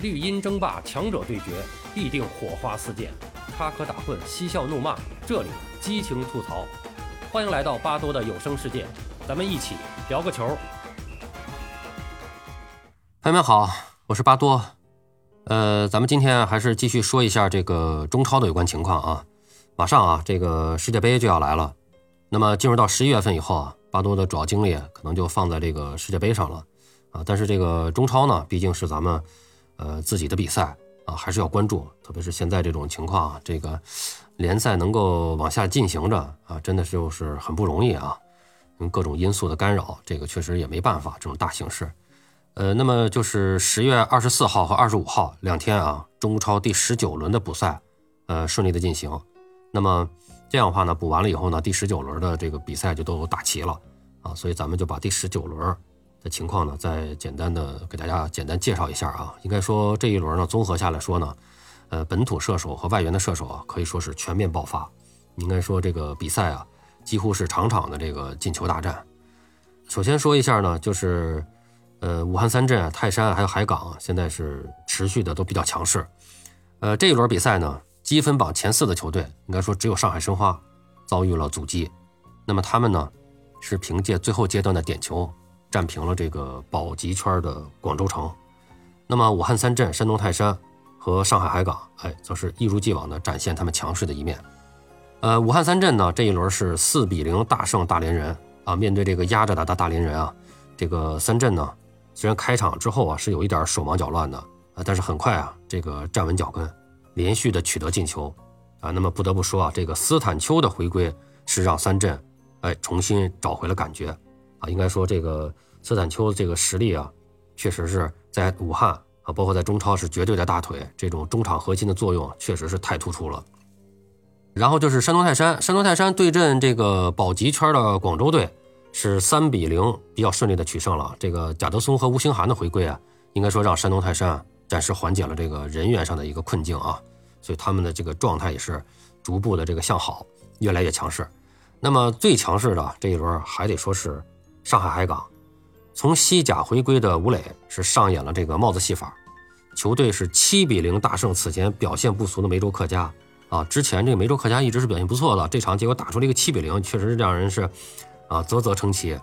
绿茵争霸，强者对决，必定火花四溅，插科打诨，嬉笑怒骂，这里激情吐槽。欢迎来到巴多的有声世界，咱们一起聊个球。朋友们好，我是巴多。呃，咱们今天还是继续说一下这个中超的有关情况啊。马上啊，这个世界杯就要来了。那么进入到十一月份以后啊，巴多的主要精力可能就放在这个世界杯上了啊。但是这个中超呢，毕竟是咱们。呃，自己的比赛啊，还是要关注，特别是现在这种情况啊，这个联赛能够往下进行着啊，真的就是很不容易啊，因为各种因素的干扰，这个确实也没办法，这种大形势。呃，那么就是十月二十四号和二十五号两天啊，中超第十九轮的补赛，呃，顺利的进行。那么这样的话呢，补完了以后呢，第十九轮的这个比赛就都打齐了啊，所以咱们就把第十九轮。的情况呢，再简单的给大家简单介绍一下啊。应该说这一轮呢，综合下来说呢，呃，本土射手和外援的射手啊，可以说是全面爆发。应该说这个比赛啊，几乎是场场的这个进球大战。首先说一下呢，就是呃，武汉三镇、泰山还有海港现在是持续的都比较强势。呃，这一轮比赛呢，积分榜前四的球队，应该说只有上海申花遭遇了阻击。那么他们呢，是凭借最后阶段的点球。战平了这个保级圈的广州城，那么武汉三镇、山东泰山和上海海港，哎，则是一如既往的展现他们强势的一面。呃，武汉三镇呢，这一轮是四比零大胜大连人啊。面对这个压着打的大连人啊，这个三镇呢，虽然开场之后啊是有一点手忙脚乱的啊，但是很快啊，这个站稳脚跟，连续的取得进球啊。那么不得不说啊，这个斯坦丘的回归是让三镇哎重新找回了感觉。啊，应该说这个斯坦丘这个实力啊，确实是在武汉啊，包括在中超是绝对的大腿，这种中场核心的作用确实是太突出了。然后就是山东泰山，山东泰山对阵这个保级圈的广州队，是三比零比较顺利的取胜了。这个贾德松和吴兴涵的回归啊，应该说让山东泰山暂时缓解了这个人员上的一个困境啊，所以他们的这个状态也是逐步的这个向好，越来越强势。那么最强势的这一轮还得说是。上海海港从西甲回归的吴磊是上演了这个帽子戏法，球队是七比零大胜此前表现不俗的梅州客家啊。之前这个梅州客家一直是表现不错的，这场结果打出了一个七比零，确实是让人是啊啧啧称奇。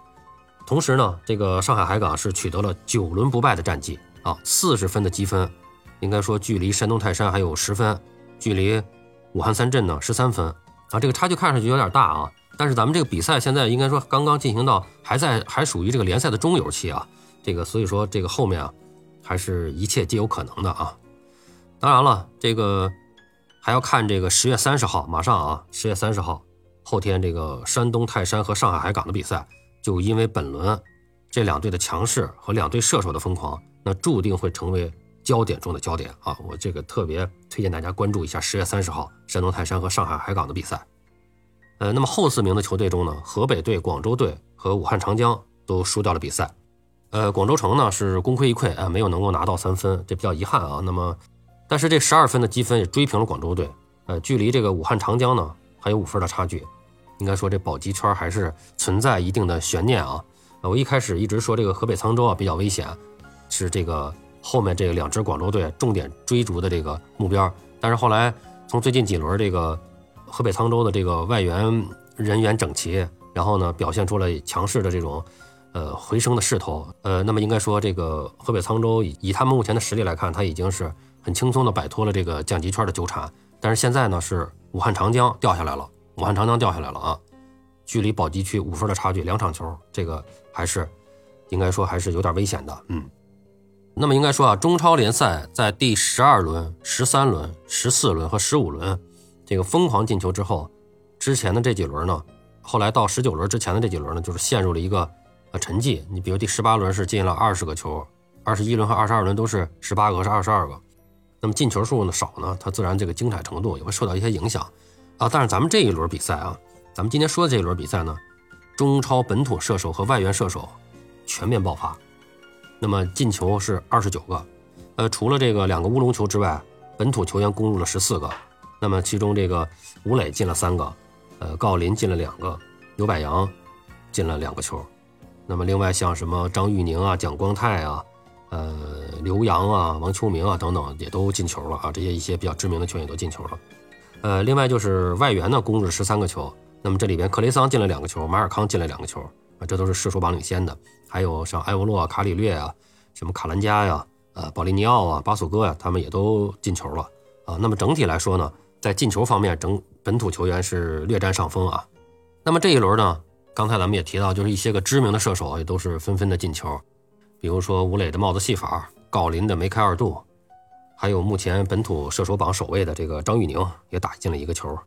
同时呢，这个上海海港是取得了九轮不败的战绩啊，四十分的积分，应该说距离山东泰山还有十分，距离武汉三镇呢十三分啊，这个差距看上去有点大啊。但是咱们这个比赛现在应该说刚刚进行到还在还属于这个联赛的中游期啊，这个所以说这个后面啊，还是一切皆有可能的啊。当然了，这个还要看这个十月三十号，马上啊，十月三十号后天这个山东泰山和上海海港的比赛，就因为本轮这两队的强势和两队射手的疯狂，那注定会成为焦点中的焦点啊。我这个特别推荐大家关注一下十月三十号山东泰山和上海海港的比赛。呃，那么后四名的球队中呢，河北队、广州队和武汉长江都输掉了比赛。呃，广州城呢是功亏一篑啊，没有能够拿到三分，这比较遗憾啊。那么，但是这十二分的积分也追平了广州队，呃，距离这个武汉长江呢还有五分的差距。应该说这保级圈还是存在一定的悬念啊。我一开始一直说这个河北沧州啊比较危险，是这个后面这两支广州队重点追逐的这个目标。但是后来从最近几轮这个。河北沧州的这个外援人员整齐，然后呢，表现出了强势的这种，呃，回升的势头。呃，那么应该说，这个河北沧州以以他们目前的实力来看，他已经是很轻松的摆脱了这个降级圈的纠缠。但是现在呢，是武汉长江掉下来了，武汉长江掉下来了啊，距离保级区五分的差距，两场球，这个还是应该说还是有点危险的。嗯，那么应该说啊，中超联赛在第十二轮、十三轮、十四轮和十五轮。这个疯狂进球之后，之前的这几轮呢，后来到十九轮之前的这几轮呢，就是陷入了一个呃沉寂。你比如第十八轮是进了二十个球，二十一轮和二十二轮都是十八个是二十二个，那么进球数呢少呢，它自然这个精彩程度也会受到一些影响啊。但是咱们这一轮比赛啊，咱们今天说的这一轮比赛呢，中超本土射手和外援射手全面爆发，那么进球是二十九个，呃，除了这个两个乌龙球之外，本土球员攻入了十四个。那么其中这个吴磊进了三个，呃，郜林进了两个，刘柏阳进了两个球。那么另外像什么张玉宁啊、蒋光太啊、呃刘洋啊、王秋明啊等等也都进球了啊，这些一些比较知名的球员也都进球了。呃，另外就是外援呢攻入十三个球，那么这里边克雷桑进了两个球，马尔康进了两个球啊，这都是射手榜领先的。还有像埃沃洛、卡里略啊，什么卡兰加呀、呃保利尼奥啊、巴索戈呀，他们也都进球了啊。那么整体来说呢，在进球方面，整本土球员是略占上风啊。那么这一轮呢，刚才咱们也提到，就是一些个知名的射手也都是纷纷的进球，比如说吴磊的帽子戏法，郜林的梅开二度。还有目前本土射手榜首位的这个张玉宁也打进了一个球，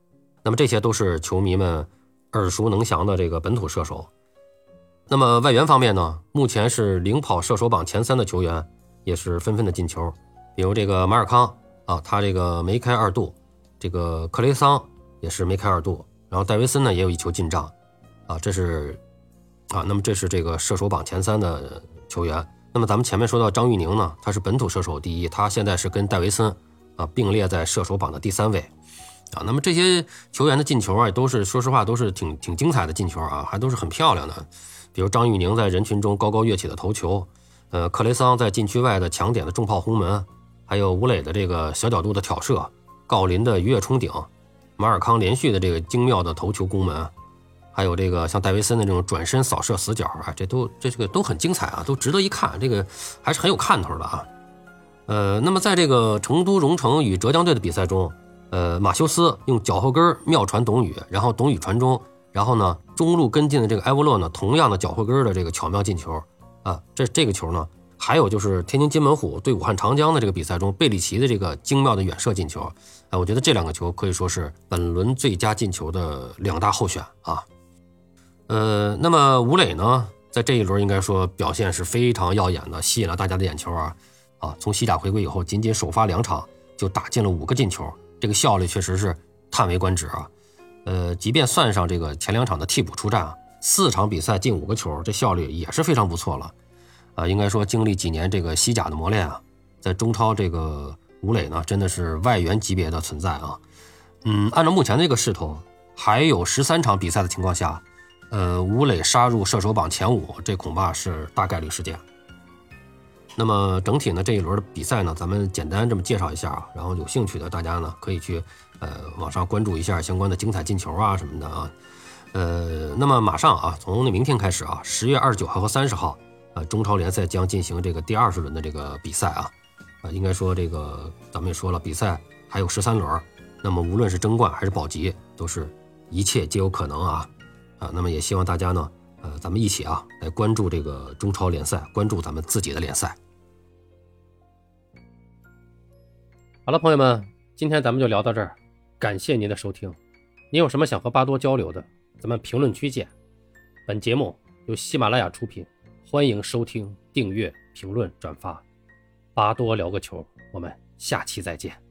那么这些都是球迷们耳熟能详的这个本土射手。那么外援方面呢，目前是领跑射手榜前三的球员也是纷纷的进球，比如这个马尔康啊，他这个梅开二度，这个克雷桑也是梅开二度，然后戴维森呢也有一球进账，啊，这是啊，那么这是这个射手榜前三的球员。那么咱们前面说到张玉宁呢，他是本土射手第一，他现在是跟戴维森啊并列在射手榜的第三位，啊，那么这些球员的进球啊，都是说实话都是挺挺精彩的进球啊，还都是很漂亮的。比如张玉宁在人群中高高跃起的头球，呃，克雷桑在禁区外的抢点的重炮轰门，还有吴磊的这个小角度的挑射，郜林的鱼跃冲顶，马尔康连续的这个精妙的头球攻门。还有这个像戴维森的这种转身扫射死角啊，这都这这个都很精彩啊，都值得一看，这个还是很有看头的啊。呃，那么在这个成都蓉城与浙江队的比赛中，呃，马修斯用脚后跟妙传董宇，然后董宇传中，然后呢中路跟进的这个埃沃洛呢，同样的脚后跟的这个巧妙进球啊，这这个球呢，还有就是天津津门虎对武汉长江的这个比赛中，贝里奇的这个精妙的远射进球，哎，我觉得这两个球可以说是本轮最佳进球的两大候选啊。呃，那么吴磊呢，在这一轮应该说表现是非常耀眼的，吸引了大家的眼球啊啊！从西甲回归以后，仅仅首发两场就打进了五个进球，这个效率确实是叹为观止啊！呃，即便算上这个前两场的替补出战啊，四场比赛进五个球，这效率也是非常不错了啊！应该说经历几年这个西甲的磨练啊，在中超这个吴磊呢，真的是外援级别的存在啊！嗯，按照目前这个势头，还有十三场比赛的情况下。呃，吴磊杀入射手榜前五，这恐怕是大概率事件。那么整体呢，这一轮的比赛呢，咱们简单这么介绍一下啊。然后有兴趣的大家呢，可以去呃网上关注一下相关的精彩进球啊什么的啊。呃，那么马上啊，从那明天开始啊，十月二十九号和三十号，呃，中超联赛将进行这个第二十轮的这个比赛啊。啊，应该说这个咱们也说了，比赛还有十三轮，那么无论是争冠还是保级，都是一切皆有可能啊。啊，那么也希望大家呢，呃，咱们一起啊来关注这个中超联赛，关注咱们自己的联赛。好了，朋友们，今天咱们就聊到这儿，感谢您的收听。您有什么想和巴多交流的，咱们评论区见。本节目由喜马拉雅出品，欢迎收听、订阅、评论、转发。巴多聊个球，我们下期再见。